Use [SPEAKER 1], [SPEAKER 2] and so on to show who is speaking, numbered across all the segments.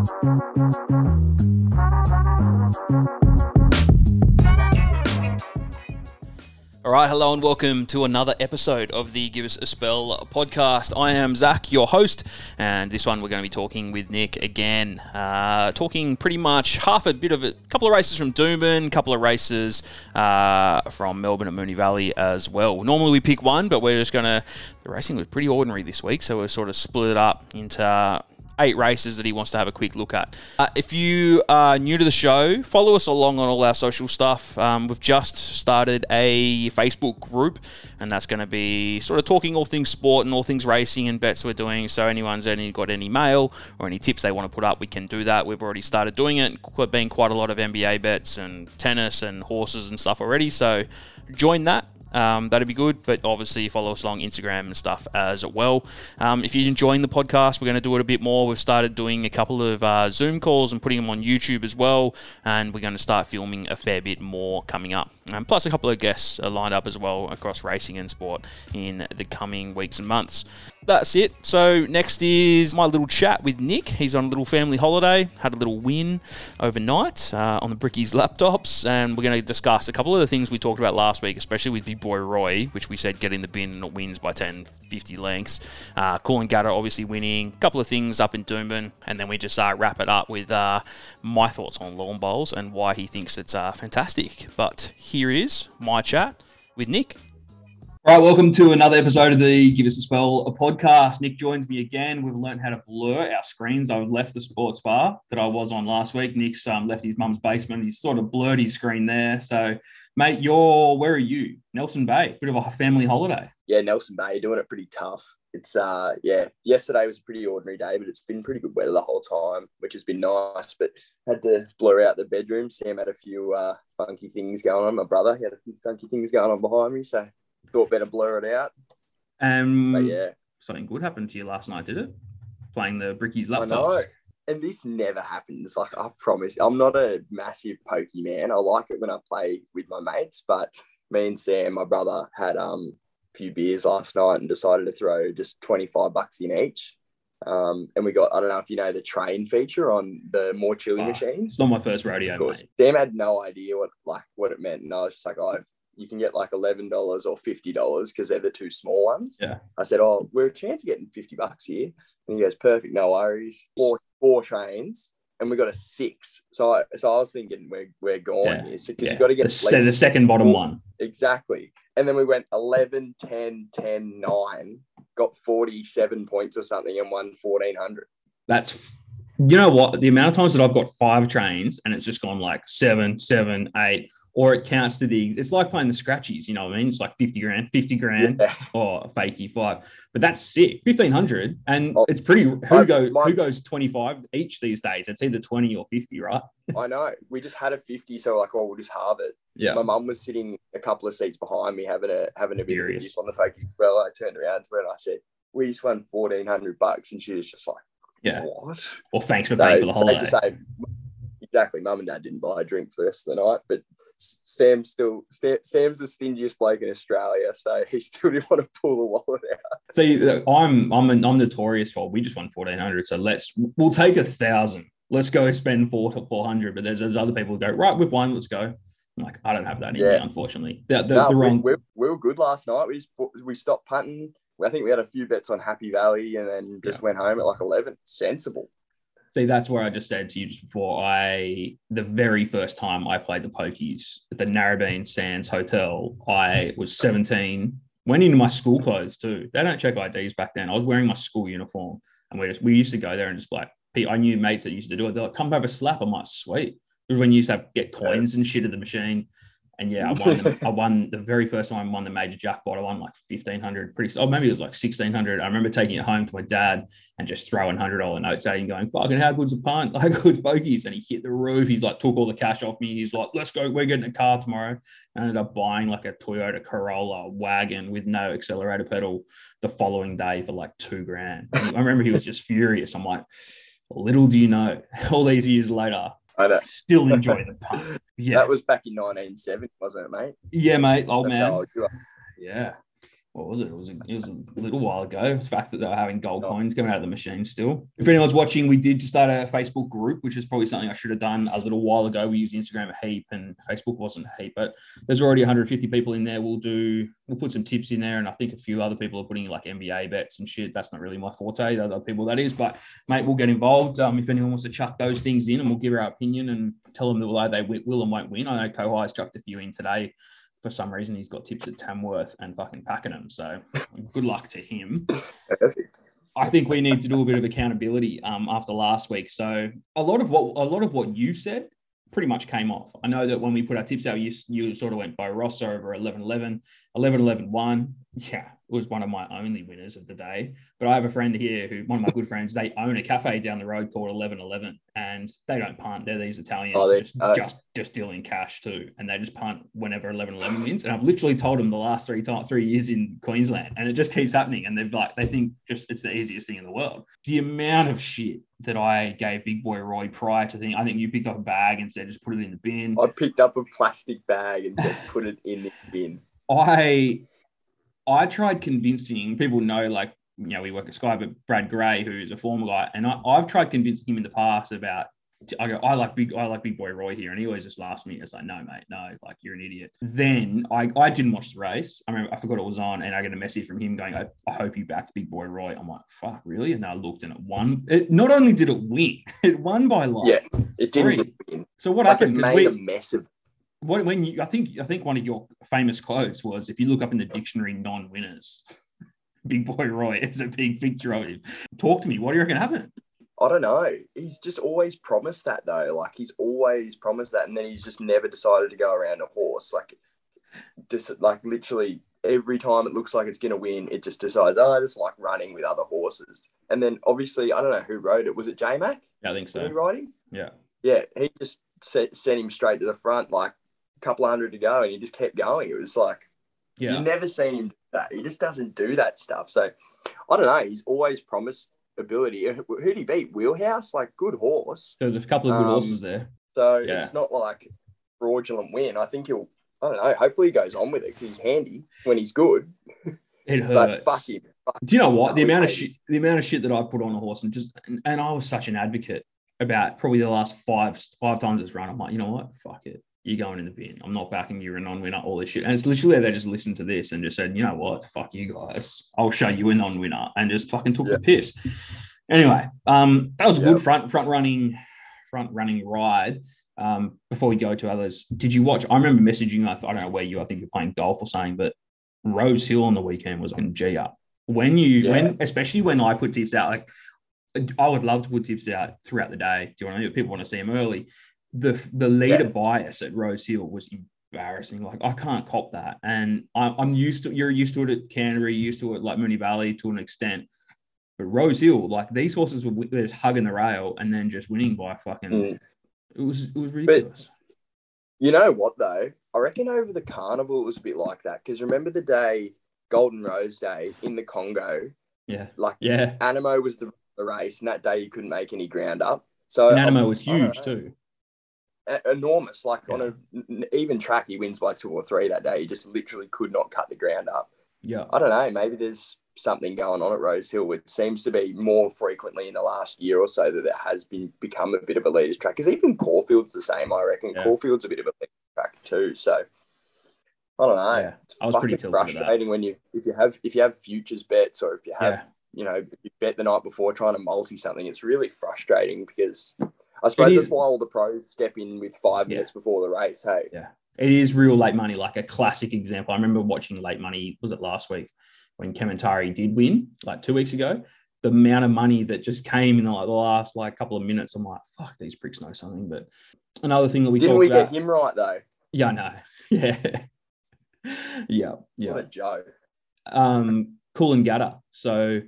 [SPEAKER 1] All right, hello and welcome to another episode of the Give Us a Spell podcast. I am Zach, your host, and this one we're going to be talking with Nick again. Uh, talking pretty much half a bit of a couple of races from Doomben, a couple of races uh, from Melbourne at Moonee Valley as well. Normally we pick one, but we're just going to. The racing was pretty ordinary this week, so we're sort of split it up into eight races that he wants to have a quick look at. Uh, if you are new to the show, follow us along on all our social stuff. Um, we've just started a Facebook group, and that's going to be sort of talking all things sport and all things racing and bets we're doing. So anyone's any got any mail or any tips they want to put up, we can do that. We've already started doing it. Been quite a lot of NBA bets and tennis and horses and stuff already. So join that. Um, that'd be good. But obviously, follow us along Instagram and stuff as well. Um, if you're enjoying the podcast, we're going to do it a bit more. We've started doing a couple of uh, Zoom calls and putting them on YouTube as well. And we're going to start filming a fair bit more coming up. Um, plus, a couple of guests are lined up as well across racing and sport in the coming weeks and months. That's it. So, next is my little chat with Nick. He's on a little family holiday, had a little win overnight uh, on the Brickies laptops. And we're going to discuss a couple of the things we talked about last week, especially with Boy Roy, which we said get in the bin and it wins by 10, 50 lengths. Uh, Gutter, obviously winning. A couple of things up in Doomben. And then we just uh, wrap it up with uh, my thoughts on lawn bowls and why he thinks it's uh, fantastic. But here is my chat with Nick. All right, welcome to another episode of the Give Us a Spell a podcast. Nick joins me again. We've learned how to blur our screens. I've left the sports bar that I was on last week. Nick's um, left his mum's basement. He's sort of blurred his screen there. So, mate, you're where are you? Nelson Bay. Bit of a family holiday.
[SPEAKER 2] Yeah, Nelson Bay doing it pretty tough. It's uh yeah, yesterday was a pretty ordinary day, but it's been pretty good weather the whole time, which has been nice. But had to blur out the bedroom. Sam had a few uh, funky things going on. My brother he had a few funky things going on behind me, so thought better blur it out.
[SPEAKER 1] Um,
[SPEAKER 2] But yeah,
[SPEAKER 1] something good happened to you last night, did it? Playing the Brickies
[SPEAKER 2] I know. And this never happens. Like I promise, I'm not a massive pokey man. I like it when I play with my mates, but me and Sam, my brother, had um a few beers last night and decided to throw just 25 bucks in each. Um, and we got, I don't know if you know the train feature on the More Chilli
[SPEAKER 1] Ah,
[SPEAKER 2] machines.
[SPEAKER 1] It's not my first rodeo,
[SPEAKER 2] Of course,
[SPEAKER 1] mate.
[SPEAKER 2] Sam had no idea what like what it meant, and I was just like, "Oh, you can get like eleven dollars or fifty dollars because they're the two small ones."
[SPEAKER 1] Yeah.
[SPEAKER 2] I said, "Oh, we're a chance of getting fifty bucks here," and he goes, "Perfect, no worries." Four four trains, and we got a six. So I so I was thinking we're we're gone
[SPEAKER 1] Yeah,
[SPEAKER 2] here because so,
[SPEAKER 1] Yeah.
[SPEAKER 2] you got to get
[SPEAKER 1] the, the second bottom one.
[SPEAKER 2] exactly, and then we went 11, 10, 10, 9, got forty seven points or something, and won fourteen hundred.
[SPEAKER 1] That's you know what? The amount of times that I've got five trains and it's just gone like seven, seven, eight, or it counts to the it's like playing the scratchies, you know what I mean? It's like 50 grand, 50 grand,
[SPEAKER 2] Yeah.
[SPEAKER 1] or a fakey five. But that's sick. 1500. And
[SPEAKER 2] Oh,
[SPEAKER 1] it's pretty who goes who goes 25 each these days? It's either 20 or 50, right?
[SPEAKER 2] I know. We just had a fifty, so like, oh, we'll just halve it.
[SPEAKER 1] Yeah.
[SPEAKER 2] My mum was sitting a couple of seats behind me, having a having a bit of on the focus. Well, I turned around to her and I said, "We just won fourteen hundred bucks," and she was just like,
[SPEAKER 1] Yeah.
[SPEAKER 2] "What?"
[SPEAKER 1] Well, thanks for
[SPEAKER 2] So,
[SPEAKER 1] paying for the holiday.
[SPEAKER 2] say, exactly. Mum and dad didn't buy a drink for the rest of the night, but Sam still Sam's the stingiest bloke in Australia, so he still didn't want to pull the wallet out.
[SPEAKER 1] See, look, I'm I'm I'm notorious for we just won 1400. So let's we'll take a thousand. Let's go spend four to 400. But there's, there's other people who go right with one. Let's go. I'm like, I don't have that in me,
[SPEAKER 2] Yeah.
[SPEAKER 1] unfortunately. The, the,
[SPEAKER 2] No,
[SPEAKER 1] the wrong.
[SPEAKER 2] we, we were good last night. We just we stopped punting. I think we had a few bets on Happy Valley, and then just went home at like eleven. Sensible.
[SPEAKER 1] See, that's where I just said to you just before. I the very first time I played the pokies at the Narrabeen Sands Hotel, I was 17. Went into my school clothes too. They don't check IDs back then. I was wearing my school uniform, and we just we used to go there and just like I knew mates that used to do it. They're like, "Come have a slap." I'm like, "Sweet." It was when you used to have get coins and shit at the machine. And yeah, I won. the, I won the very first time I won the major jackpot. I won like fifteen hundred. Pretty. Oh, maybe it was like sixteen hundred. I remember taking it home to my dad and just throwing hundred dollar notes at him, going, "Fucking how good's a punt? How good's bogeys?" And he hit the roof. He's like, took all the cash off me. He's like, "Let's go. We're getting a car tomorrow." I ended up buying like a Toyota Corolla wagon with no accelerator pedal the following day for like two grand. And I remember he was just furious. I'm like, little do you know, all these years later,
[SPEAKER 2] I
[SPEAKER 1] still enjoy the punt. Yeah,
[SPEAKER 2] That was back in 1970, wasn't it, mate?
[SPEAKER 1] yeah, mate, old
[SPEAKER 2] That's
[SPEAKER 1] man.
[SPEAKER 2] how old you are.
[SPEAKER 1] Yeah. What was it? It was a, it was a little while ago. The fact that they were having gold coins coming out of the machine still. If anyone's watching, we did just start a Facebook group, which is probably something I should have done a little while ago. We used Instagram a heap, and Facebook wasn't a heap, but there's already 150 people in there. We'll do we'll put some tips in there, and I think a few other people are putting like NBA bets and shit. That's not really my forte. The other people that is, but mate, we'll get involved. Um, if anyone wants to chuck those things in, and we'll give our opinion and tell them that they will and won't win. I know Kohai's chucked a few in today for some reason he's got tips at Tamworth and fucking Pakenham. So good luck to him. Perfect. I think we need to do a bit of accountability um, after last week. So a lot of what a lot of what you said pretty much came off. I know that when we put our tips out, you, you sort of went by Ross over 11 11, 11 11 1. Yeah, was one of my only winners of the day. But I have a friend here who, one of my good friends, they own a cafe down the road called 1111 and they don't punt. They're these Italians oh, they, just, uh, just, just dealing cash too. And they just punt whenever 1111 wins. And I've literally told them the last three time, three years in Queensland and it just keeps happening. And they've like, they think just it's the easiest thing in the world. The amount of shit that I gave Big Boy Roy prior to thing, I think you picked up a bag and said, just put it in the bin.
[SPEAKER 2] I picked up a plastic bag and said, put it in the bin.
[SPEAKER 1] I I tried convincing people know, like, you know, we work at Sky, but Brad Gray, who's a former guy, and I, have tried convincing him in the past about. I go, I like big, I like big boy Roy here, and he always just laughs at me. It's like, no, mate, no, like you're an idiot. Then I, I didn't watch the race. I remember I forgot it was on, and I get a message from him going, I, I hope you backed big boy Roy. I'm like, fuck, really? And then I looked, and it won. It not only did it win, it won by like
[SPEAKER 2] yeah, it didn't win.
[SPEAKER 1] So what
[SPEAKER 2] like
[SPEAKER 1] happened?
[SPEAKER 2] It made we, a mess of
[SPEAKER 1] what when you I think I think one of your famous quotes was if you look up in the dictionary non-winners, Big Boy Roy is a big picture of him. Talk to me. What do you reckon happened?
[SPEAKER 2] I don't know. He's just always promised that though. Like he's always promised that, and then he's just never decided to go around a horse. Like this, like literally every time it looks like it's going to win, it just decides, oh, I just like running with other horses. And then obviously, I don't know who rode it. Was it J Mac?
[SPEAKER 1] I think so.
[SPEAKER 2] Riding?
[SPEAKER 1] Yeah.
[SPEAKER 2] Yeah, he just set, sent him straight to the front, like couple of hundred to go, and he just kept going. It was like yeah. you never seen him do that. He just doesn't do that stuff. So I don't know. He's always promised ability. Who did he beat? Wheelhouse, like good horse.
[SPEAKER 1] There's a couple of good um, horses there.
[SPEAKER 2] So yeah. it's not like fraudulent win. I think he'll. I don't know. Hopefully he goes on with it because he's handy when he's good.
[SPEAKER 1] It hurts. but fuck him. Do you know what the amount of shit? The amount of shit that I put on a horse and just and, and I was such an advocate about probably the last five five times it's run. I'm like, you know what? Fuck it you're going in the bin. I'm not backing you. You're a non-winner. All this shit. And it's literally they just listened to this and just said, you know what? Fuck you guys. I'll show you a non-winner, and just fucking took yeah. the piss. Anyway, um, that was a yeah. good front front running front running ride. Um, before we go to others, did you watch? I remember messaging. I, I don't know where you. I think you're playing golf or something, but Rose Hill on the weekend was on G up. When you yeah. when especially when I put tips out, like I would love to put tips out throughout the day. Do you want to? People want to see them early the the leader yeah. bias at Rose Hill was embarrassing. Like I can't cop that, and I'm, I'm used to you're used to it at Canterbury, used to it like Moonee Valley to an extent. But Rose Hill, like these horses were just hugging the rail and then just winning by fucking. Mm. It was it was ridiculous. But
[SPEAKER 2] you know what though? I reckon over the carnival it was a bit like that because remember the day Golden Rose Day in the Congo.
[SPEAKER 1] Yeah.
[SPEAKER 2] Like
[SPEAKER 1] yeah,
[SPEAKER 2] Anamoe was the, the race, and that day you couldn't make any ground up. So
[SPEAKER 1] Anamoe was huge too
[SPEAKER 2] enormous. Like yeah. on an even track, he wins by two or three that day. He just literally could not cut the ground up.
[SPEAKER 1] Yeah.
[SPEAKER 2] I don't know. Maybe there's something going on at Rose Hill. It seems to be more frequently in the last year or so that it has been become a bit of a leaders track. Because even Caulfield's the same, I reckon. Yeah. Caulfield's a bit of a leaders track too. So I don't know. Yeah.
[SPEAKER 1] I was pretty
[SPEAKER 2] frustrating when you if you have if you have futures bets or if you have yeah. you know you bet the night before trying to multi something. It's really frustrating because I suppose that's why all the pros step in with five yeah. minutes before the race. Hey,
[SPEAKER 1] yeah, it is real late money, like a classic example. I remember watching late money. Was it last week when Kementari did win, like two weeks ago? The amount of money that just came in the, like, the last like couple of minutes, I'm like, fuck, these pricks know something. But another thing that we
[SPEAKER 2] didn't we
[SPEAKER 1] about,
[SPEAKER 2] get him right though?
[SPEAKER 1] Yeah, no, yeah, yeah, yeah.
[SPEAKER 2] What a joke.
[SPEAKER 1] Um, Coolangatta. So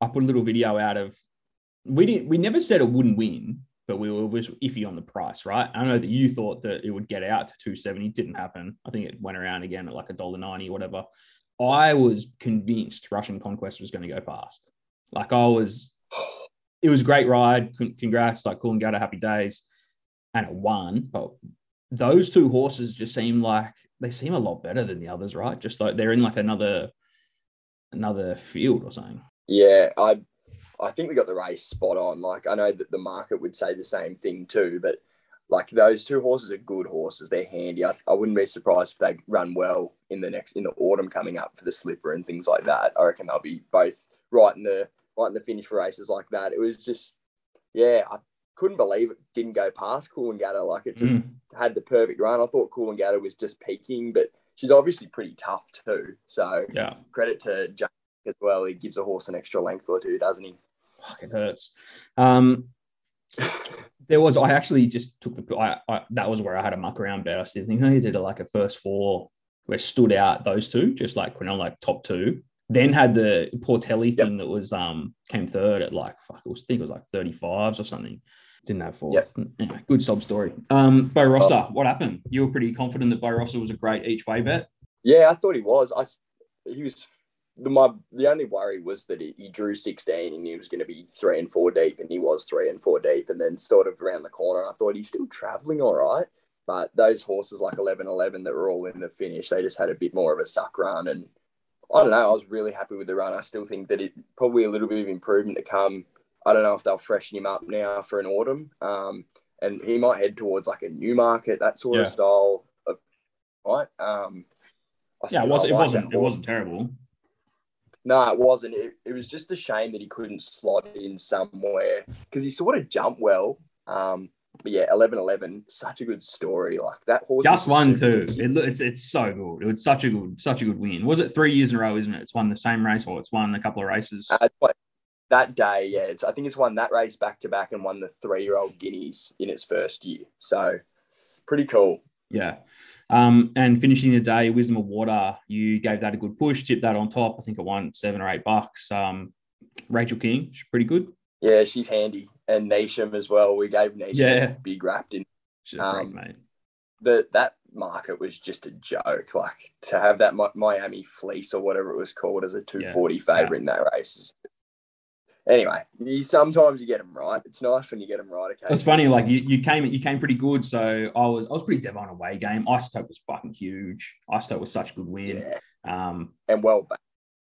[SPEAKER 1] I put a little video out of we didn't we never said it wouldn't win, but we were was iffy on the price, right? I know that you thought that it would get out to 270. Didn't happen. I think it went around again at like a dollar ninety, or whatever. I was convinced Russian Conquest was going to go past. Like I was, it was a great ride. Congrats, like Coolangatta, happy days, and it won. But those two horses just seem like they seem a lot better than the others, right? Just like they're in like another another field or something.
[SPEAKER 2] Yeah, I I think we got the race spot on. Like I know that the market would say the same thing too, but like those two horses are good horses. They're handy. I, I wouldn't be surprised if they run well in the next in the autumn coming up for the slipper and things like that. I reckon they'll be both right in the right in the finish for races like that. It was just yeah, I couldn't believe it didn't go past Coolangatta. Like it just mm. had the perfect run. I thought Coolangatta was just peaking, but she's obviously pretty tough too. So
[SPEAKER 1] yeah,
[SPEAKER 2] credit to Jack as well. He gives a horse an extra length or two, doesn't he?
[SPEAKER 1] Fuck, it hurts. Um, there was I actually just took the I, I, that was where I had a muck around bet. I still think you did a, like a first four where stood out those two, just like Quinell, like top two. Then had the Portelli thing that was um came third at like fuck, it was, I think it was like 35s or something. Didn't have four. Yep. Anyway, good sub story. Um Bo Rossa, oh. what happened? You were pretty confident that Bo Rossa was a great each way bet.
[SPEAKER 2] Yeah, I thought he was. I he was the my the only worry was that he, he drew 16 and he was going to be three and four deep and he was three and four deep and then sort of around the corner I thought he's still traveling all right but those horses like 11 11 that were all in the finish they just had a bit more of a suck run and I don't know I was really happy with the run I still think that it probably a little bit of improvement to come I don't know if they'll freshen him up now for an autumn um, and he might head towards like a new market, that sort yeah. of style of right um,
[SPEAKER 1] yeah, it, was, it wasn't. It wasn't terrible.
[SPEAKER 2] No, it wasn't. It, it was just a shame that he couldn't slot in somewhere because he sort of jumped well. Um, but yeah, 11 11, such a good story. Like that horse.
[SPEAKER 1] Just one, too. It, it's, it's so good. It was such a good, such a good win. Was it three years in a row, isn't it? It's won the same race or it's won a couple of races.
[SPEAKER 2] Uh, that day, yeah. It's, I think it's won that race back to back and won the three year old guineas in its first year. So pretty cool.
[SPEAKER 1] Yeah. Um, and finishing the day, Wisdom of Water, you gave that a good push, tipped that on top. I think it won seven or eight bucks. Um, Rachel King, she's pretty good.
[SPEAKER 2] Yeah, she's handy. And Nation as well. We gave Nation yeah. a big wrapped in.
[SPEAKER 1] Um, great, mate.
[SPEAKER 2] The, that market was just a joke. Like to have that Miami fleece or whatever it was called as a 240 yeah. favorite yeah. in that race is anyway, you sometimes you get them right. It's nice when you get them right. Okay,
[SPEAKER 1] it's funny. Like you, you came you came pretty good. So I was I was pretty dev on away game. Isotope was fucking huge. Isotope was such a good win.
[SPEAKER 2] Yeah.
[SPEAKER 1] Um,
[SPEAKER 2] and well back.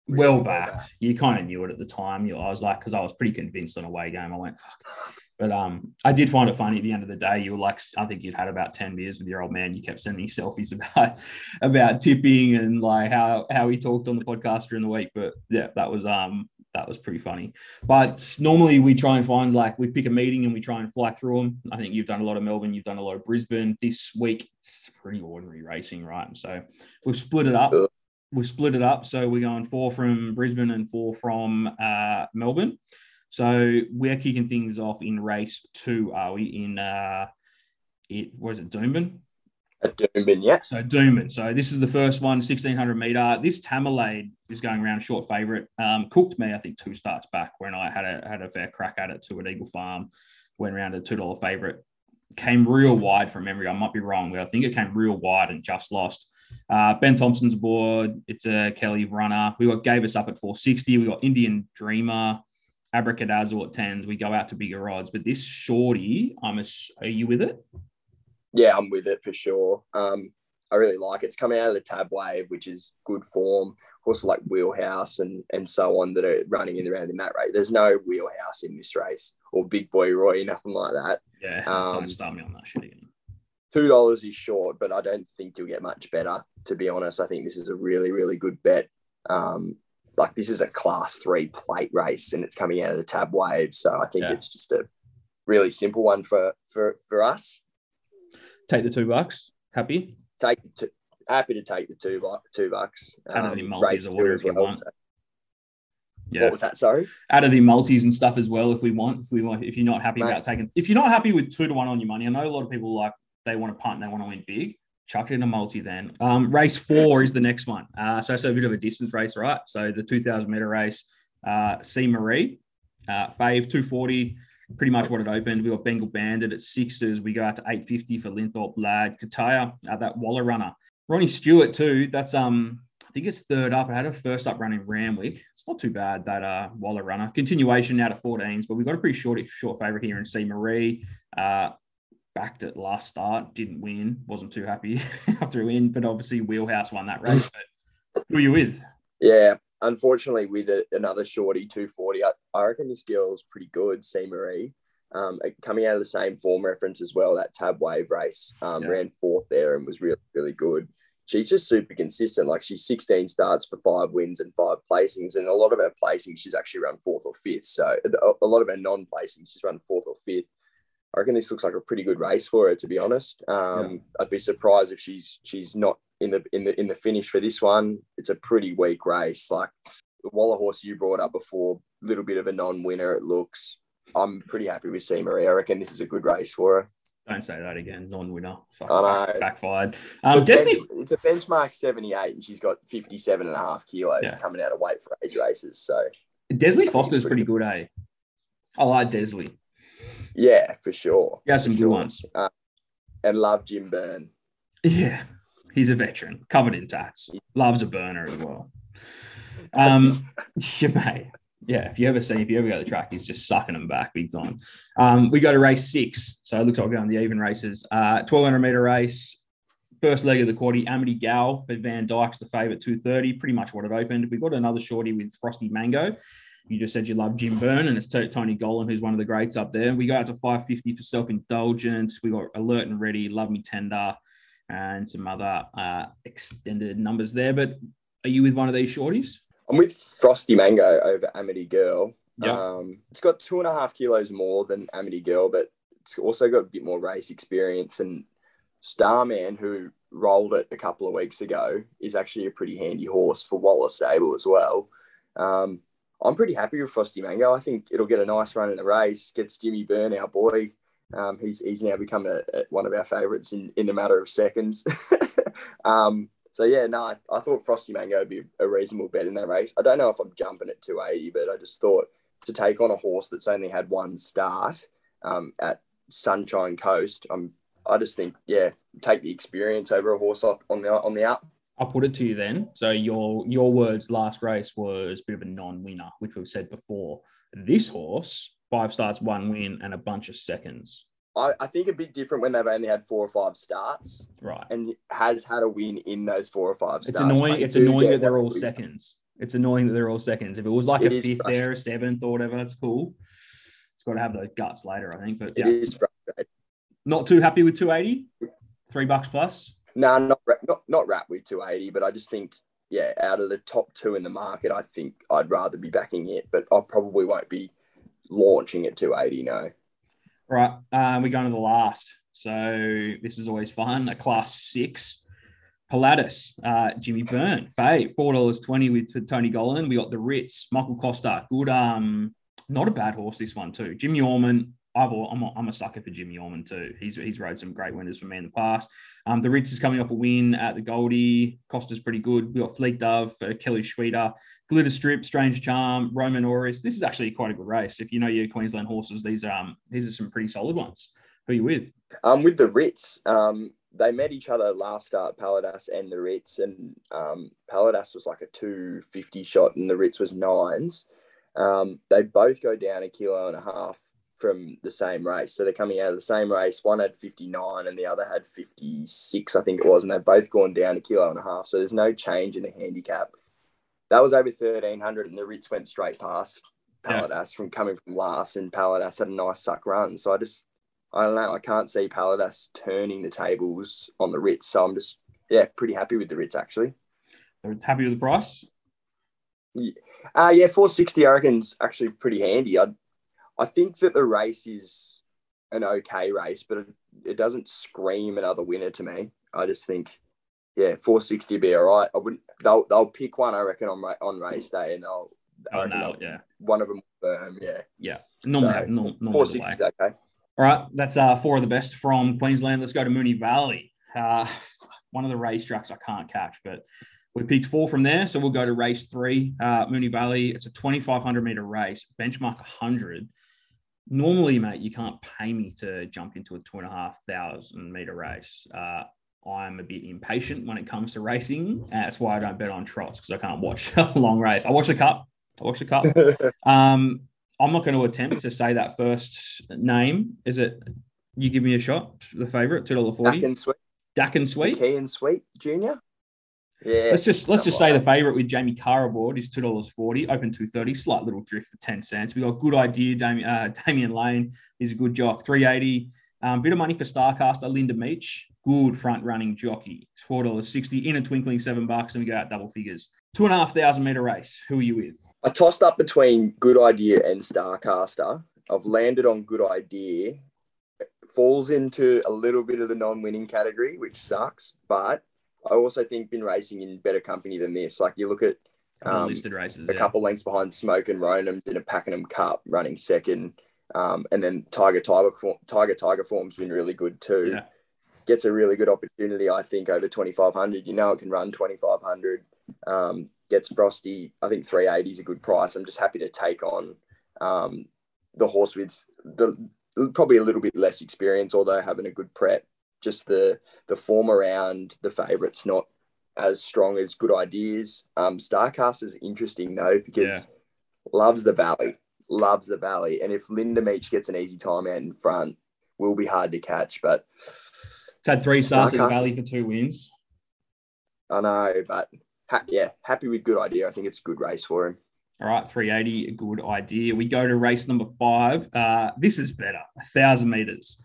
[SPEAKER 1] Really well, backed. Well You kind of knew it at the time. You, I was like, because I was pretty convinced on away game. I went, fuck. But um, I did find it funny at the end of the day. You were like, I think you'd had about ten beers with your old man. You kept sending me selfies about about tipping and like how how he talked on the podcast during the week. But yeah, that was um that was pretty funny. But normally we try and find like we pick a meeting and we try and fly through them. I think you've done a lot of Melbourne, you've done a lot of Brisbane. This week it's pretty ordinary racing, right? So we've split it up. We've split it up. So we're going four from Brisbane and four from uh, Melbourne. So we're kicking things off in race two. Are we in? Uh, it was it Doomben?
[SPEAKER 2] At Doomben, yeah.
[SPEAKER 1] So Doomben. So this is the first one, 1600 meter. This Tamerlane is going around short favourite. Um, cooked me, I think, two starts back when I had a had a fair crack at it to at Eagle Farm. Went around a two dollar favourite. Came real wide from memory. I might be wrong, but I think it came real wide and just lost. Uh, ben Thompson's aboard. It's a Kelly runner. We got gave us up at 460. We got Indian Dreamer, Abracadazzle at tens. We go out to bigger odds, but this shorty, I'm a, are you with it?
[SPEAKER 2] Yeah, I'm with it for sure. Um, I really like it. It's coming out of the tab wave, which is good form. Also, like wheelhouse and and so on that are running in around in that race. There's no wheelhouse in this race or big boy Roy, nothing like that.
[SPEAKER 1] Yeah, um, don't start me on that shit again.
[SPEAKER 2] Two dollars is short, but I don't think you'll get much better. To be honest, I think this is a really really good bet. Um, like this is a class three plate race, and it's coming out of the tab wave, so I think yeah. it's just a really simple one for for for us.
[SPEAKER 1] Take the two bucks. Happy.
[SPEAKER 2] Take the two. Happy to take the two two bucks.
[SPEAKER 1] Um, Add any multis or whatever you well, want. So.
[SPEAKER 2] Yeah. What was that? Sorry.
[SPEAKER 1] Added in multis and stuff as well if we want. If we want, if you're not happy Mate. about taking, if you're not happy with two to one on your money, I know a lot of people like they want to punt, and they want to win big. Chuck it in a multi then. Um, race four is the next one. Uh, so it's a bit of a distance race, right? So the 2000 meter race, uh, C Marie, uh, Fave 240 pretty much what it opened. We got Bengal Bandit at sixes. We go out to 850 for Linthorpe Lad. Kataya, at that Waller runner. Ronnie Stewart, too. That's, um, I think it's third up. I had a first up run in Randwick. It's not too bad, that uh, Waller runner. Continuation now to 14s, but we've got a pretty short short favourite here in C. Marie. Uh, backed at last start, didn't win. Wasn't too happy after a win, but obviously Wheelhouse won that race. But who are you with?
[SPEAKER 2] Yeah, unfortunately, with a, another shorty 240, I, I reckon this girl's pretty good, C Marie. Um, coming out of the same form reference as well, that tab wave race, um,
[SPEAKER 1] Yeah.
[SPEAKER 2] ran fourth there and was really, really good. She's just super consistent. Like she's 16 starts for five wins and five placings, and a lot of her placings she's actually run fourth or fifth. So a- a lot of her non-placings she's run fourth or fifth. I reckon this looks like a pretty good race for her, to be honest. Um, I'd be surprised if she's she's not in the in the in the finish for this one. It's a pretty weak race. Like the Waller horse you brought up before, little bit of a non-winner. It looks. I'm pretty happy with C Marie. I reckon this is a good race for her.
[SPEAKER 1] Don't say that again. Non-winner. Fuck,
[SPEAKER 2] I know.
[SPEAKER 1] backfired. Um, Destiny.
[SPEAKER 2] bench- it's a benchmark 78 and she's got 57 and a half kilos
[SPEAKER 1] Yeah.
[SPEAKER 2] coming out of weight for age races. So
[SPEAKER 1] Desleigh Forster's
[SPEAKER 2] pretty
[SPEAKER 1] pretty good, eh? I like Desleigh.
[SPEAKER 2] Yeah, for sure.
[SPEAKER 1] Has some good
[SPEAKER 2] sure.
[SPEAKER 1] ones.
[SPEAKER 2] And love Jim Byrne.
[SPEAKER 1] Yeah, he's a veteran, covered in tats. Loves a burner as well. Um, yeah, mate. Yeah, if you ever see, if you ever go to the track, he's just sucking them back big time. Um, we go to race six. So it looks like we're going the even races. Uh, 1200 meter race. First leg of the quarter, Amity Gal for Van Dyke's the favourite 230, pretty much what it opened. We've got another shorty with Frosty Mango. You just said you love Jim Byrne, and it's Tony Gollan, who's one of the greats up there. We go out to 550 for self indulgence. We got Alert and Ready, Love Me Tender, and some other uh, extended numbers there. But are you with one of these shorties?
[SPEAKER 2] I'm with Frosty Mango over Amity Girl.
[SPEAKER 1] Yeah.
[SPEAKER 2] Um, it's got two and a half kilos more than Amity Girl, but it's also got a bit more race experience. And Starman, who rolled it a couple of weeks ago, is actually a pretty handy horse for Wallace Stable as well. Um, I'm pretty happy with Frosty Mango. I think it'll get a nice run in the race. Gets Jimmy Byrne, our boy. Um, he's he's now become a, a- one of our favourites in, in the matter of seconds. um, so yeah, no, I, I thought Frosty Mango would be a reasonable bet in that race. I don't know if I'm jumping at 280, but I just thought to take on a horse that's only had one start um, at Sunshine Coast, I'm I just think yeah, take the experience over a horse on the on the up.
[SPEAKER 1] I'll put it to you then. So your your words last race was a bit of a non-winner, which we've said before. This horse, five starts, one win, and a bunch of seconds.
[SPEAKER 2] I, I think a bit different when they've only had four or five starts
[SPEAKER 1] Right.
[SPEAKER 2] and has had a win in those four or five starts. It's annoying.
[SPEAKER 1] It's annoying that they're all
[SPEAKER 2] win.
[SPEAKER 1] seconds. It's annoying that they're all seconds. If it was like
[SPEAKER 2] It
[SPEAKER 1] a fifth there, a seventh or whatever, that's cool. It's got to have those guts later, I think. But
[SPEAKER 2] It
[SPEAKER 1] yeah, not too happy with 280. Three bucks plus.
[SPEAKER 2] No, not ra- not not rap with 280, but I just think yeah, out of the top two in the market, I think I'd rather be backing it, but I probably won't be launching at 280. No,
[SPEAKER 1] Right. Um, we're going to the last. So this is always fun. A class six. Pilatus, uh, Jimmy Byrne, Faye, four dollars twenty with Tony Gollan. We got the Ritz, Michael Costa, good. Um, not a bad horse this one too. Jimmy Orman, Al- I'm a, I'm a sucker for Jimmy Orman too. He's he's rode some great winners for me in the past. Um, the Ritz is coming off a win at the Goldie. Costa's pretty good. We got Fleet Dove, uh, Kelly Schweida, Glitter Strip, Strange Charm, Roman Oris. This is actually quite a good race. If you know your Queensland horses, these are um these are some pretty solid ones. Who are you with?
[SPEAKER 2] um, with the Ritz, um, they met each other last start, Paladas and the Ritz, and um, Paladas was like a 250 shot, and the Ritz was nines. Um, they both go down a kilo and a half from the same race. So they're coming out of the same race. One had 59 and the other had 56, I think it was. And they've both gone down a kilo and a half. So there's no change in the handicap. That was over 1300 and the Ritz went straight past
[SPEAKER 1] Yeah.
[SPEAKER 2] Paladas from coming from last. And Paladas had a nice suck run. So I just, I don't know. I can't see Paladas turning the tables on the Ritz. So I'm just, yeah, pretty happy with the Ritz actually.
[SPEAKER 1] Are happy with the price?
[SPEAKER 2] Uh, yeah, 460 I reckon's actually pretty handy. I I think that the race is an okay race, but it, it doesn't scream another winner to me. I just think, yeah, 460 would be all right. I wouldn't. They'll they'll pick one, I reckon, on on race day, and they'll.
[SPEAKER 1] Oh no, yeah,
[SPEAKER 2] One of them, um, yeah,
[SPEAKER 1] yeah. Normally,
[SPEAKER 2] So,
[SPEAKER 1] have- norm- normally the
[SPEAKER 2] 460
[SPEAKER 1] way.
[SPEAKER 2] okay.
[SPEAKER 1] All right, that's uh, four of the best from Queensland. Let's go to Moonee Valley. Uh, one of the racetracks I can't catch, but we picked four from there. So we'll go to race three, uh, Moonee Valley. It's a 2,500 meter race, benchmark 100. Normally, mate, you can't pay me to jump into a two and a half thousand meter race. Uh, I'm a bit impatient when it comes to racing. That's why I don't bet on trots because I can't watch a long race. I watch the cup. I watch the cup. Um, I'm not going to attempt to say that first name. Is it? You give me a shot. The favorite, two dollar forty.
[SPEAKER 2] and sweet,
[SPEAKER 1] Dak and Sweet.
[SPEAKER 2] Key and sweet, Junior. Yeah.
[SPEAKER 1] Let's just let's just say
[SPEAKER 2] something
[SPEAKER 1] the favourite with Jamie Kah aboard is two dollars forty, open two thirty, slight little drift for ten cents. We got good idea. Damian, uh, Damian Lane is a good jock, three eighty. Um, bit of money for Starcaster, Linda Meech, good front running jockey, four dollars sixty. In a twinkling, seven bucks, and we go out double figures. Two and a half thousand meter race. Who are you with?
[SPEAKER 2] I tossed up between Good Idea and Starcaster. I've landed on Good Idea. It falls into a little bit of the non-winning category, which sucks. But I also think been racing in better company than this. Like you look at um,
[SPEAKER 1] listed races.
[SPEAKER 2] a
[SPEAKER 1] yeah.
[SPEAKER 2] couple lengths behind Smoke and Ronham in a Pakenham Cup running second. Um, and then Tiger Tiger Tiger Tiger form's been really good too.
[SPEAKER 1] Yeah.
[SPEAKER 2] Gets a really good opportunity, I think, over 2500. You know, it can run 2500. Um, gets Frosty. I think 380 is a good price. I'm just happy to take on um, the horse with the probably a little bit less experience, although having a good prep. Just the the form around the favourites not as strong as good ideas. Um, Starcast is interesting though because loves the valley, loves the valley, and if Linda Meech gets an easy time out in front, will be hard to catch. But
[SPEAKER 1] It's had three starts at the
[SPEAKER 2] Starcast-
[SPEAKER 1] Valley for two wins.
[SPEAKER 2] I know, but ha- yeah, happy with good idea. I think it's a good race for him.
[SPEAKER 1] All right, 380, a good idea. We go to race number five. Uh, this is better, a thousand meters.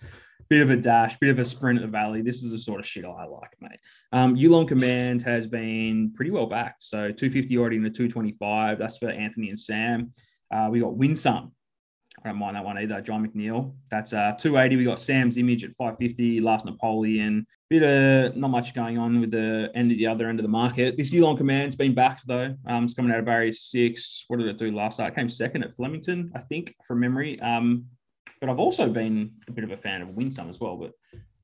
[SPEAKER 1] Bit of a dash, bit of a sprint at the valley. This is the sort of shit I like, mate. Um, Yulong Command has been pretty well backed. So 250 already in the 225. That's for Anthony and Sam. Uh, we got Winsome. I don't mind that one either. John McNeil. That's uh, 280. We got Sam's image at 550. Last Napoleon. Bit of not much going on with the end of the other end of the market. This Yulong Command's been backed though. Um, it's coming out of barrier six. What did it do last start? It came second at Flemington, I think, from memory. Um, but I've also been a bit of a fan of Winsome as well. But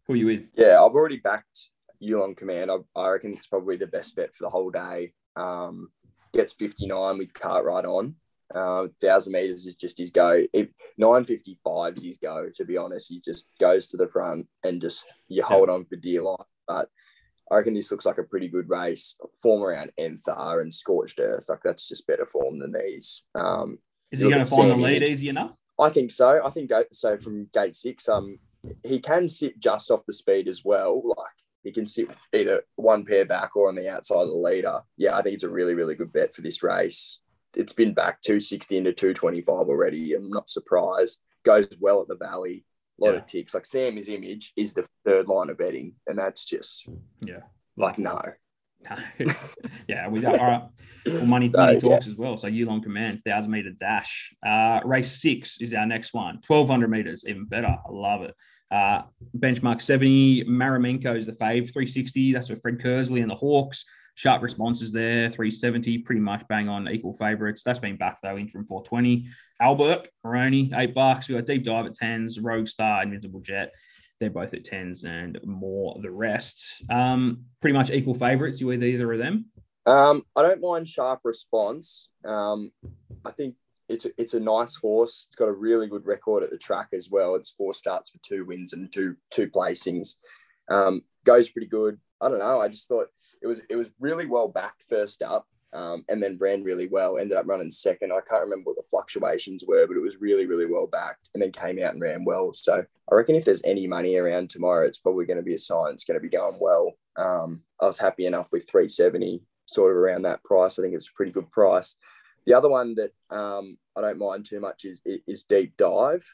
[SPEAKER 1] who are you with?
[SPEAKER 2] Yeah, I've already backed Yulong Command. I, I reckon it's probably the best bet for the whole day. Um, gets 59 with Cartwright on. Uh, 1,000 meters is just his go. If 955 is his go, to be honest. He just goes to the front and just you hold on for dear life. But I reckon this looks like a pretty good race. Form around Enthar and Scorched Earth, like that's just better form than these. Um,
[SPEAKER 1] Is he going to find the lead easy enough?
[SPEAKER 2] I think so. I think so from gate six. Um, he can sit just off the speed as well. Like he can sit either one pair back or on the outside of the leader. Yeah, I think it's a really, really good bet for this race. It's been back 260 into 225 already. I'm not surprised. Goes well at the valley. A lot
[SPEAKER 1] Yeah.
[SPEAKER 2] of ticks. Like Sam's image is the third line of betting, and that's just
[SPEAKER 1] Yeah.
[SPEAKER 2] like no.
[SPEAKER 1] yeah, we got all right. Well, money,
[SPEAKER 2] So,
[SPEAKER 1] money
[SPEAKER 2] yeah.
[SPEAKER 1] talks as well. So Yulong Command, thousand meter dash. Uh, race six is our next one. Twelve hundred meters, even better. I love it. Uh, benchmark seventy. Maramenko is the fave. Three sixty. That's for Fred Kersley and the Hawkes. Sharp responses there. Three seventy. Pretty much bang on equal favorites. That's been back though. Interim four twenty. Albert Moroni eight bucks. We got deep dive at tens. Rogue Star, Invincible Jet. They're both at tens and more the rest. Um, pretty much equal favorites. You with either of them?
[SPEAKER 2] Um, I don't mind sharp response. Um, I think it's a, it's a nice horse. It's got a really good record at the track as well. It's four starts for two wins and two two placings. Um, goes pretty good. I don't know. I just thought it was it was really well backed first up, um, and then ran really well. Ended up running second. I can't remember what the fluctuations were, but it was really really well backed, and then came out and ran well. So I reckon if there's any money around tomorrow, it's probably going to be a sign it's going to be going well. Um, I was happy enough with 370 sort of around that price. I think it's a pretty good price. The other one that um, I don't mind too much is is deep dive.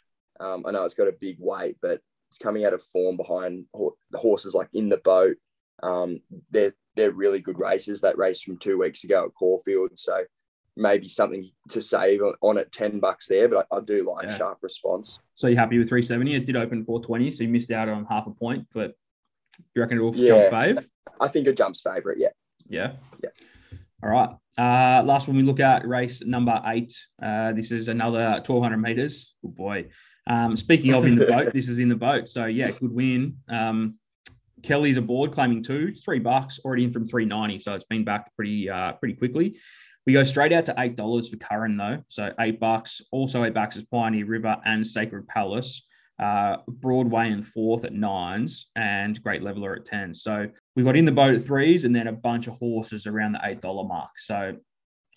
[SPEAKER 2] Um, I know it's got a big weight, but it's coming out of form behind the horses like in the boat. Um, they're they're really good races. That race from two weeks ago at Caulfield, so maybe something to save on, it. Ten bucks there, but I, I do like
[SPEAKER 1] Yeah.
[SPEAKER 2] sharp response.
[SPEAKER 1] So you're happy with 370? It did open 420, so you missed out on half a point, but you reckon it'll
[SPEAKER 2] Yeah.
[SPEAKER 1] jump fave?
[SPEAKER 2] I think a jump's favourite. Yeah.
[SPEAKER 1] Yeah.
[SPEAKER 2] Yeah.
[SPEAKER 1] All right. Uh, last one we look at race number eight. Uh, this is another 1200 meters. Good boy. Um, speaking of in the boat, this is in the boat. So yeah, good win. Um, Kelly's aboard, claiming two, three bucks, already in from 390. So it's been back pretty uh, pretty quickly. We go straight out to eight dollars for Curran though. So eight bucks. Also eight bucks is Pioneer River and Sacred Palace. Uh, Broadway and fourth at nines, and Great Leveler at ten. So we got in the boat at threes, and then a bunch of horses around the eight dollar mark. So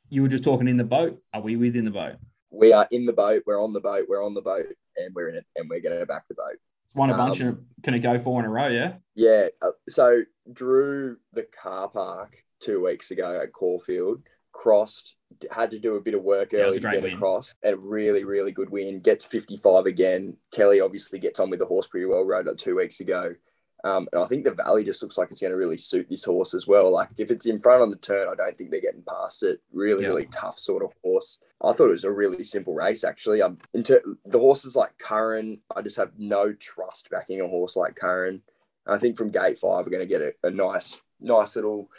[SPEAKER 1] you were just talking in the boat. Are we within the boat?
[SPEAKER 2] We are in the boat. We're on the boat. We're on the boat, and we're in it, and we're going to back the boat.
[SPEAKER 1] Won a bunch
[SPEAKER 2] Um,
[SPEAKER 1] of. Can it go four in a row? Yeah.
[SPEAKER 2] Yeah. Uh, so Drew, the car park, two weeks ago at Caulfield. Crossed, had to do a bit of work
[SPEAKER 1] Yeah,
[SPEAKER 2] early
[SPEAKER 1] a
[SPEAKER 2] to get
[SPEAKER 1] win.
[SPEAKER 2] across, and really, really good win. Gets 55 again. Kelly obviously gets on with the horse pretty well. Rode it two weeks ago. Um, and I think the Valley just looks like it's going to really suit this horse as well. Like if it's in front on the turn, I don't think they're getting past it. Really,
[SPEAKER 1] Yeah.
[SPEAKER 2] really tough sort of horse. I thought it was a really simple race actually. Um, the horses like Curran, I just have no trust backing a horse like Curran. I think from gate five, we're going to get a, a nice, nice little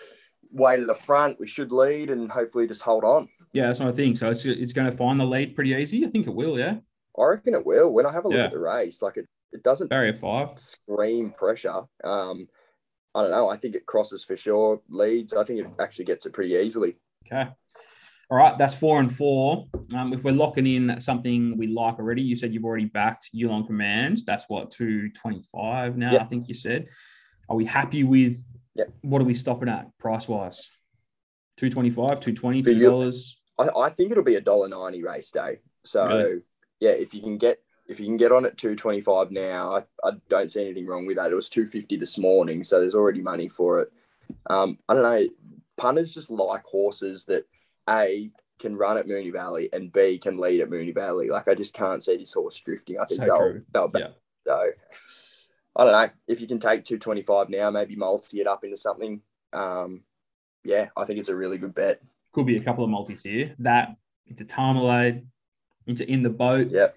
[SPEAKER 2] way to the front. We should lead and hopefully just hold on.
[SPEAKER 1] Yeah, that's what I think. So it's, it's going to find the lead pretty easy. I think it will. Yeah,
[SPEAKER 2] I reckon it will. When I have a look
[SPEAKER 1] Yeah.
[SPEAKER 2] at the race, like it, it doesn't
[SPEAKER 1] barrier five.
[SPEAKER 2] scream pressure. Um, I don't know. I think it crosses for sure. Leads. I think it actually gets it pretty easily.
[SPEAKER 1] Okay. All right, that's four and four. Um, if we're locking in something we like already, you said you've already backed Yulong Commands. That's what two twenty five now.
[SPEAKER 2] Yep.
[SPEAKER 1] I think you said. Are we happy with?
[SPEAKER 2] Yep.
[SPEAKER 1] What are we stopping at price wise? Two twenty five, two twenty, two dollars.
[SPEAKER 2] I, I think it'll be a dollar ninety race day. So
[SPEAKER 1] Really?
[SPEAKER 2] yeah, if you can get if you can get on at two twenty five now, I, I don't see anything wrong with that. It was two fifty this morning, so there's already money for it. Um, I don't know. Punters just like horses that a can run at Moonee Valley and B can lead at Moonee Valley. Like I just can't see this horse drifting. I think
[SPEAKER 1] So
[SPEAKER 2] they'll they'll
[SPEAKER 1] Yeah.
[SPEAKER 2] So I don't know if you can take 225 now, maybe multi it up into something. Um, yeah, I think it's a really good bet.
[SPEAKER 1] Could be a couple of multis here. That into Tarmalade, into in the boat.
[SPEAKER 2] Yep.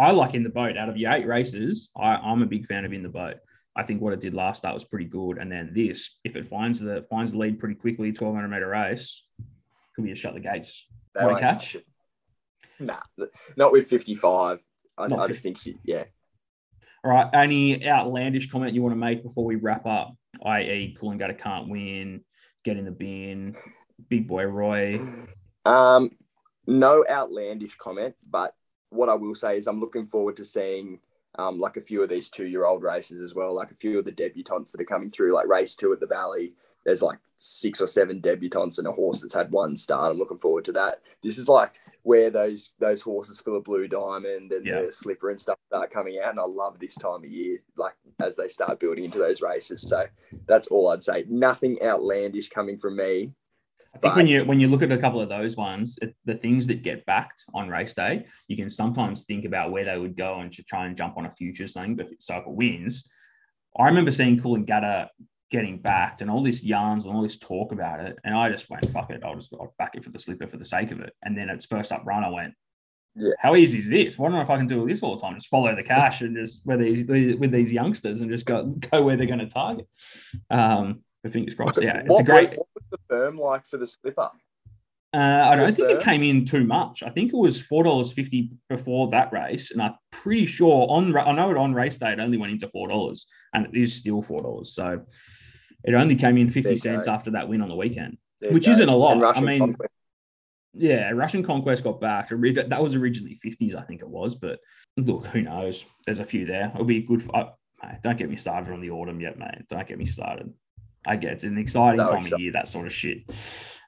[SPEAKER 1] I like in the boat. Out of the eight races, I, I'm a big fan of in the boat. I think what it did last start was pretty good, and then this, if it finds the finds the lead pretty quickly, 1200 meter race, could be a shut the gates.
[SPEAKER 2] Won't
[SPEAKER 1] catch?
[SPEAKER 2] Nah, not with 55. I, I just think, she, yeah.
[SPEAKER 1] All right. Any outlandish comment you want to make before we wrap up? I.e., Coolangatta can't win, get in the bin, big boy Roy.
[SPEAKER 2] Um, no outlandish comment, but what I will say is I'm looking forward to seeing um, like a few of these two year old races as well, like a few of the debutantes that are coming through, like race two at the Valley. There's like six or seven debutantes and a horse that's had one start. I'm looking forward to that. This is like where those those horses for the Blue Diamond and
[SPEAKER 1] Yeah.
[SPEAKER 2] the Slipper and stuff start coming out, and I love this time of year, like as they start building into those races. So that's all I'd say. Nothing outlandish coming from me.
[SPEAKER 1] I think
[SPEAKER 2] But-
[SPEAKER 1] when you when you look at a couple of those ones, it, the things that get backed on race day, you can sometimes think about where they would go and to try and jump on a futures thing. But so if it wins, I remember seeing Coolangatta getting backed and all these yarns and all this talk about it, and I just went fuck it, I'll just I'll back it for the slipper for the sake of it. And then its first up run, I went,
[SPEAKER 2] Yeah.
[SPEAKER 1] how easy is this? Wonder if I can do this all the time. Just follow the cash and just with these with these youngsters and just go go where they're going to target. Um, fingers crossed. Yeah, it's
[SPEAKER 2] what,
[SPEAKER 1] a great.
[SPEAKER 2] What was the firm like for the Slipper?
[SPEAKER 1] Uh, I don't think it came in too much. I think it was four dollars fifty before that race, and I'm pretty sure on I know it on race day it only went into four dollars, and it is still four dollars. So it only came in fifty cents
[SPEAKER 2] go.
[SPEAKER 1] after that win on the weekend.
[SPEAKER 2] There
[SPEAKER 1] Which isn't a lot. I mean-
[SPEAKER 2] Conquest.
[SPEAKER 1] Yeah, Russian Conquest got back. That was originally fifties, I think it was. But look, who knows? There's a few there. It'll be a good. Uh, mate, don't get me started on the autumn yet, mate. Don't get me started. I get it's an exciting
[SPEAKER 2] No,
[SPEAKER 1] time
[SPEAKER 2] exciting.
[SPEAKER 1] of year, that sort of shit.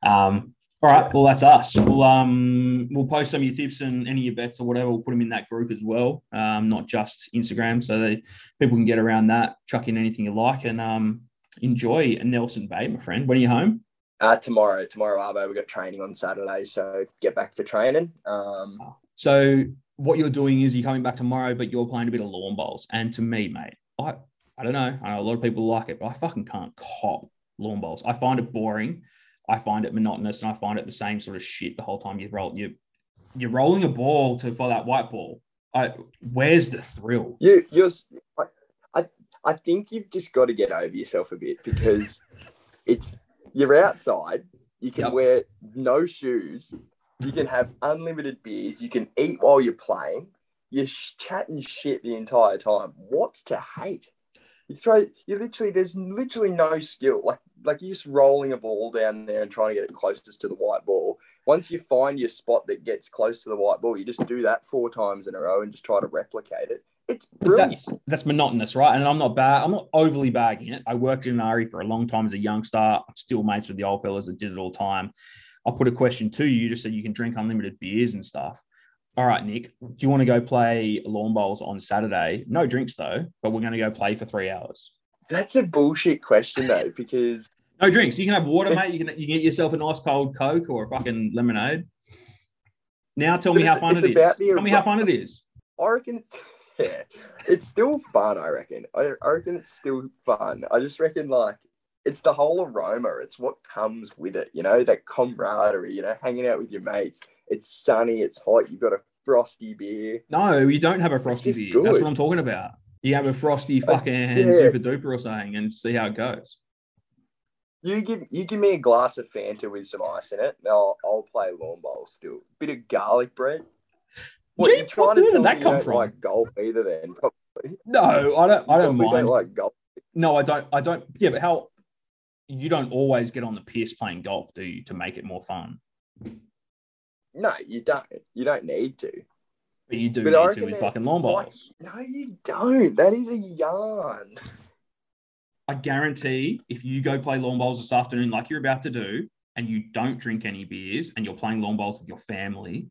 [SPEAKER 1] Um, all right, well that's us. We'll um we'll post some of your tips and any of your bets or whatever. We'll put them in that group as well, um, not just Instagram, so that people can get around that. Chuck in anything you like and um enjoy a Nelson Bay, my friend. When are you home?
[SPEAKER 2] Uh, tomorrow, tomorrow, Arvo, we got training on Saturday, so get back for training. Um,
[SPEAKER 1] So what you're doing is you're coming back tomorrow, but you're playing a bit of lawn bowls. And to me, mate, I I don't know. I know a lot of people like it, but I fucking can't cop lawn bowls. I find it boring. I find it monotonous, and I find it the same sort of shit the whole time you roll. You you're rolling a ball to for that white ball. I, where's the thrill?
[SPEAKER 2] you, you're, I, I think you've just got to get over yourself a bit because it's you're outside. You can
[SPEAKER 1] Yep.
[SPEAKER 2] wear no shoes. You can have unlimited beers. You can eat while you're playing. You're chatting shit the entire time. What's to hate? You throw. You literally. There's literally no skill. Like like you're just rolling a ball down there and trying to get it closest to the white ball. Once you find your spot that gets close to the white ball, you just do that four times in a row and just try to replicate it. It's brilliant.
[SPEAKER 1] that's that's monotonous, right? And I'm not bad. I'm not overly bagging it. I worked in Ari for a long time as a youngster. I'm still mates with the old fellas that did it all the time. I'll put a question to you just so you can drink unlimited beers and stuff. All right, Nick, do you want to go play lawn bowls on Saturday? No drinks though, but we're going to go play for three hours.
[SPEAKER 2] That's a bullshit question though, because
[SPEAKER 1] No drinks. You can have water, mate. You can you can get yourself a nice cold Coke or a fucking lemonade. Now tell me how fun it is.
[SPEAKER 2] about the
[SPEAKER 1] Tell me how fun it is.
[SPEAKER 2] I reckon it's yeah, it's still fun. I reckon. I, I reckon it's still fun. I just reckon like it's the whole aroma. It's what comes with it. You know that camaraderie. You know, hanging out with your mates. It's sunny. It's hot. You've got a frosty beer.
[SPEAKER 1] No, you don't have a frosty beer. That's what I'm talking about. You have a frosty
[SPEAKER 2] Uh,
[SPEAKER 1] fucking
[SPEAKER 2] yeah.
[SPEAKER 1] super duper or something and see how it goes.
[SPEAKER 2] You give you give me a glass of Fanta with some ice in it. Now I'll play lawn bowl still. Bit of garlic bread. What
[SPEAKER 1] Gee,
[SPEAKER 2] you trying to
[SPEAKER 1] where did
[SPEAKER 2] tell
[SPEAKER 1] that
[SPEAKER 2] me you
[SPEAKER 1] come
[SPEAKER 2] don't
[SPEAKER 1] from?
[SPEAKER 2] like golf either? Then probably.
[SPEAKER 1] No, I don't. I don't mind.
[SPEAKER 2] Don't like golf.
[SPEAKER 1] no, I don't. I don't. Yeah, but how? You don't always get on the piss playing golf, do you, to make it more fun?
[SPEAKER 2] No, you don't. You don't need to.
[SPEAKER 1] But you do
[SPEAKER 2] But
[SPEAKER 1] need to with fucking lawn
[SPEAKER 2] like- No, you don't. That is a yarn.
[SPEAKER 1] I guarantee if you go play lawn bowls this afternoon, like you're about to do, and you don't drink any beers and you're playing lawn bowls with your family,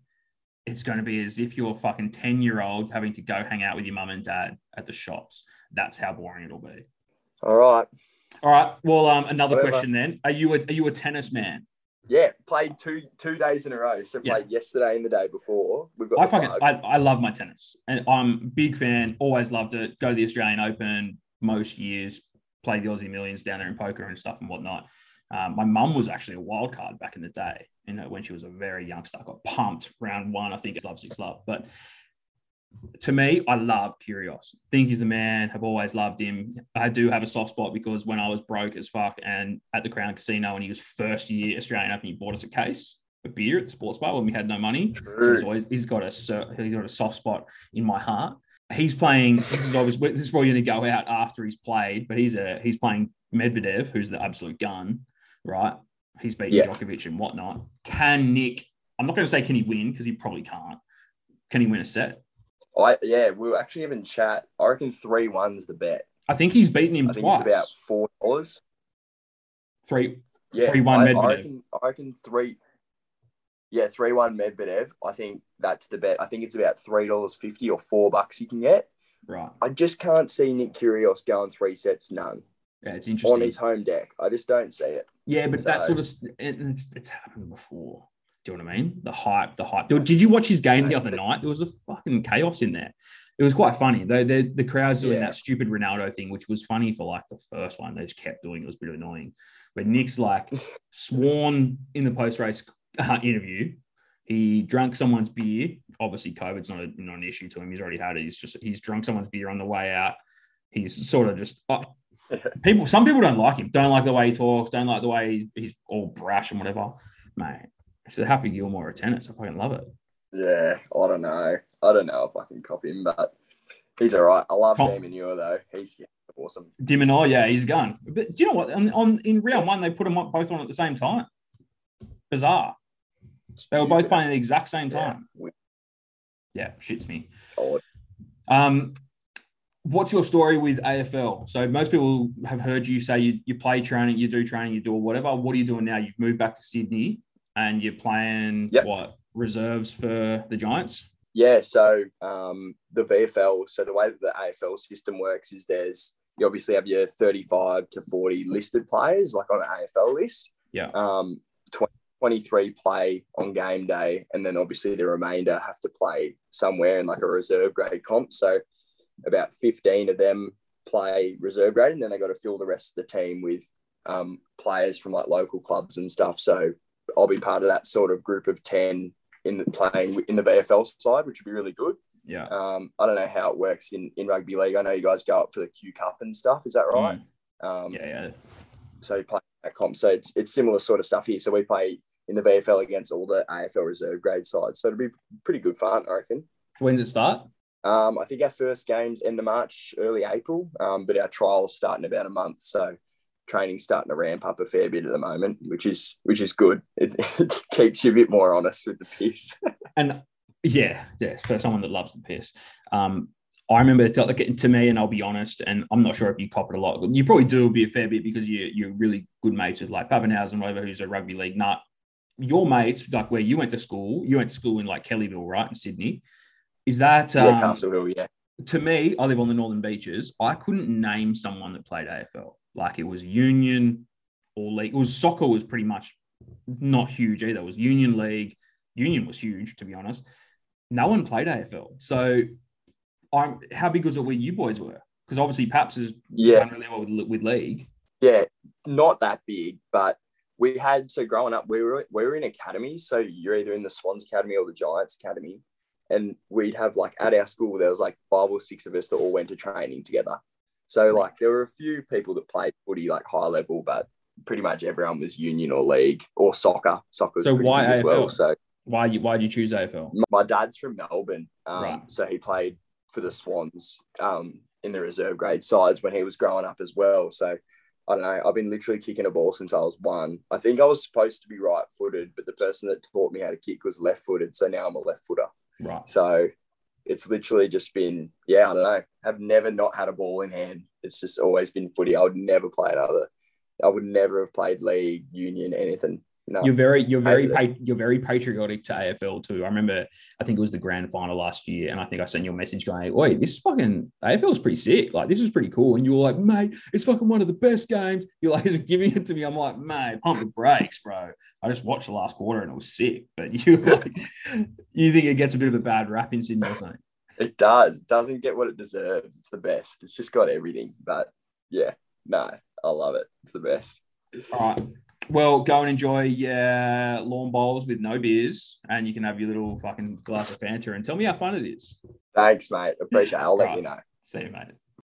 [SPEAKER 1] it's going to be as if you're a fucking 10 year old having to go hang out with your mum and dad at the shops. That's how boring it'll be.
[SPEAKER 2] All right.
[SPEAKER 1] All right. Well, um, another
[SPEAKER 2] Whatever.
[SPEAKER 1] question then. Are you a, are you a tennis man?
[SPEAKER 2] Yeah, played two two days in a row. So
[SPEAKER 1] Yeah.
[SPEAKER 2] played yesterday and the day before. We've got
[SPEAKER 1] I fucking. I, I love my tennis, and I'm a big fan. Always loved it. Go to the Australian Open most years. Play the Aussie Millions down there in poker and stuff and whatnot. Um, my mum was actually a wild card back in the day. You know, when she was a very youngster, I got pumped round one. I think it's love six love, but to me, I love Kyrgios. Think he's the man. Have always loved him. I do have a soft spot because when I was broke as fuck and at the Crown Casino and he was first year Australian Open, he bought us a case of beer at the sports bar when we had no money. So he's always he's got a he's got a soft spot in my heart. He's playing. This is always this is probably going to go out after he's played, but he's a he's playing Medvedev, who's the absolute gun, right? He's beaten
[SPEAKER 2] Yeah.
[SPEAKER 1] Djokovic and whatnot. Can Nick? I'm not going to say can he win because he probably can't. Can he win a set?
[SPEAKER 2] I yeah, we were actually having chat. I reckon three one's the bet.
[SPEAKER 1] I think he's beaten him
[SPEAKER 2] I think
[SPEAKER 1] twice.
[SPEAKER 2] it's about four dollars.
[SPEAKER 1] Three.
[SPEAKER 2] Yeah,
[SPEAKER 1] 3-1
[SPEAKER 2] I, I
[SPEAKER 1] Medvedev.
[SPEAKER 2] reckon. I reckon three. Yeah, three one Medvedev. I think that's the bet. I think it's about three dollars fifty or four bucks you can get.
[SPEAKER 1] Right.
[SPEAKER 2] I just can't see Nick Kyrgios going three sets none
[SPEAKER 1] Yeah, it's interesting on
[SPEAKER 2] his home deck. I just don't see it.
[SPEAKER 1] Yeah, but that sort of it, it's, it's happened before. Do you know what I mean? The hype, the hype. Did you watch his game the other night? There was a fucking chaos in there. It was quite funny. They, they, the crowd's doing
[SPEAKER 2] Yeah.
[SPEAKER 1] that stupid Ronaldo thing, which was funny for like the first one. They just kept doing it. It was a bit annoying. But Nick's like sworn in the post race uh, interview. He drank someone's beer. Obviously, COVID's not, a, not an issue to him. He's already had it. He's just he's drunk someone's beer on the way out. He's sort of just uh, people. Some people don't like him. Don't like the way he talks. Don't like the way he's all brash and whatever. Mate, it's a Happy Gilmore of tennis. I fucking love it.
[SPEAKER 2] Yeah, I don't know. I don't know if I can copy him, but he's all right. I love
[SPEAKER 1] Com-
[SPEAKER 2] de Minaur though. He's awesome.
[SPEAKER 1] De Minaur, yeah, he's gone. But do you know what? On, on in round one, they put them both on at the same time. Bizarre. They were both playing at the exact same
[SPEAKER 2] Yeah,
[SPEAKER 1] time.
[SPEAKER 2] we-
[SPEAKER 1] Yeah, shits me. Um, what's your story with AFL? So most people have heard you say you, you play training, you do training, you do whatever. What are you doing now? You've moved back to Sydney and you're playing
[SPEAKER 2] Yep.
[SPEAKER 1] what reserves for the Giants?
[SPEAKER 2] Yeah, so um, the VFL, so the way that the AFL system works is there's you obviously have your 35 to 40 listed players, like on an AFL list.
[SPEAKER 1] Yeah.
[SPEAKER 2] Um, 20, 23 play on game day, and then obviously the remainder have to play somewhere in like a reserve grade comp. So about 15 of them play reserve grade, and then they got to fill the rest of the team with um, players from like local clubs and stuff. So I'll be part of that sort of group of 10 in the playing in the VFL side, which would be really good.
[SPEAKER 1] Yeah.
[SPEAKER 2] Um, I don't know how it works in, in rugby league. I know you guys go up for the Q Cup and stuff. Is that right?
[SPEAKER 1] Mm.
[SPEAKER 2] Um,
[SPEAKER 1] Yeah, yeah.
[SPEAKER 2] So you play that comp. So it's, it's similar sort of stuff here. So we play in the VFL against all the AFL reserve grade sides. So it'll be pretty good fun, I reckon.
[SPEAKER 1] When does it start?
[SPEAKER 2] Um, I think our first game's end of March, early April, um, but our trials start in about a month. So training's starting to ramp up a fair bit at the moment, which is which is good. It, it keeps you a bit more honest with the piss.
[SPEAKER 1] And yeah, yeah, for someone that loves the piss. Um, I remember it felt like to me, and I'll be honest, and I'm not sure if you cop it a lot. You probably do be a fair bit because you, you're really good mates with like Pappenhausen, whatever, who's a rugby league nut. Your mates, like where you went to school, you went to school in like Kellyville, right, in Sydney. Is that
[SPEAKER 2] yeah,
[SPEAKER 1] um,
[SPEAKER 2] Castleville, yeah.
[SPEAKER 1] to me, I live on the northern beaches. I couldn't name someone that played AFL. Like it was Union, or league. It was soccer was pretty much not huge either. It was Union League. Union was huge, to be honest. No one played AFL. So, I'm how big was it where you boys were? Because obviously, Paps is
[SPEAKER 2] Yeah.
[SPEAKER 1] done really well with, with league.
[SPEAKER 2] Yeah, not that big, but we had so growing up, we were we were in academies. So you're either in the Swans Academy or the Giants Academy, and we'd have like at our school there was like five or six of us that all went to training together. So like there were a few people that played footy like high level, but pretty much everyone was union or league or soccer. Soccer
[SPEAKER 1] So why
[SPEAKER 2] big as well.
[SPEAKER 1] AFL?
[SPEAKER 2] So
[SPEAKER 1] Why you why did you choose AFL?
[SPEAKER 2] my- my dad's from Melbourne, um,
[SPEAKER 1] Right.
[SPEAKER 2] so he played for the Swans um, in the reserve grade sides when he was growing up as well. So I don't know. I've been literally kicking a ball since I was one. I think I was supposed to be right footed, but the person that taught me how to kick was left footed. So now I'm a left footer.
[SPEAKER 1] Right.
[SPEAKER 2] So it's literally just been, yeah, I don't know. I've never not had a ball in hand. It's just always been footy. I would never play another. I would never have played league, union, anything. No.
[SPEAKER 1] You're very, you're very, pa- you're very patriotic to AFL too. I remember, I think it was the grand final last year, and I think I sent you a message going, "Wait, this fucking AFL is pretty sick. Like, this is pretty cool." And you were like, "Mate, it's fucking one of the best games." You're like giving it to me. I'm like, "Mate, pump the brakes, bro." I just watched the last quarter and it was sick. But you like, you think it gets a bit of a bad rap in Sydney or something?
[SPEAKER 2] It does. It doesn't get what it deserves. It's the best. It's just got everything. But yeah, no, I love it. It's the best.
[SPEAKER 1] All right. Well, go and enjoy your lawn bowls with no beers, and you can have your little fucking glass of Fanta and tell me how fun it is.
[SPEAKER 2] Thanks, mate. Appreciate it. I'll let
[SPEAKER 1] Right.
[SPEAKER 2] you know.
[SPEAKER 1] See you, mate.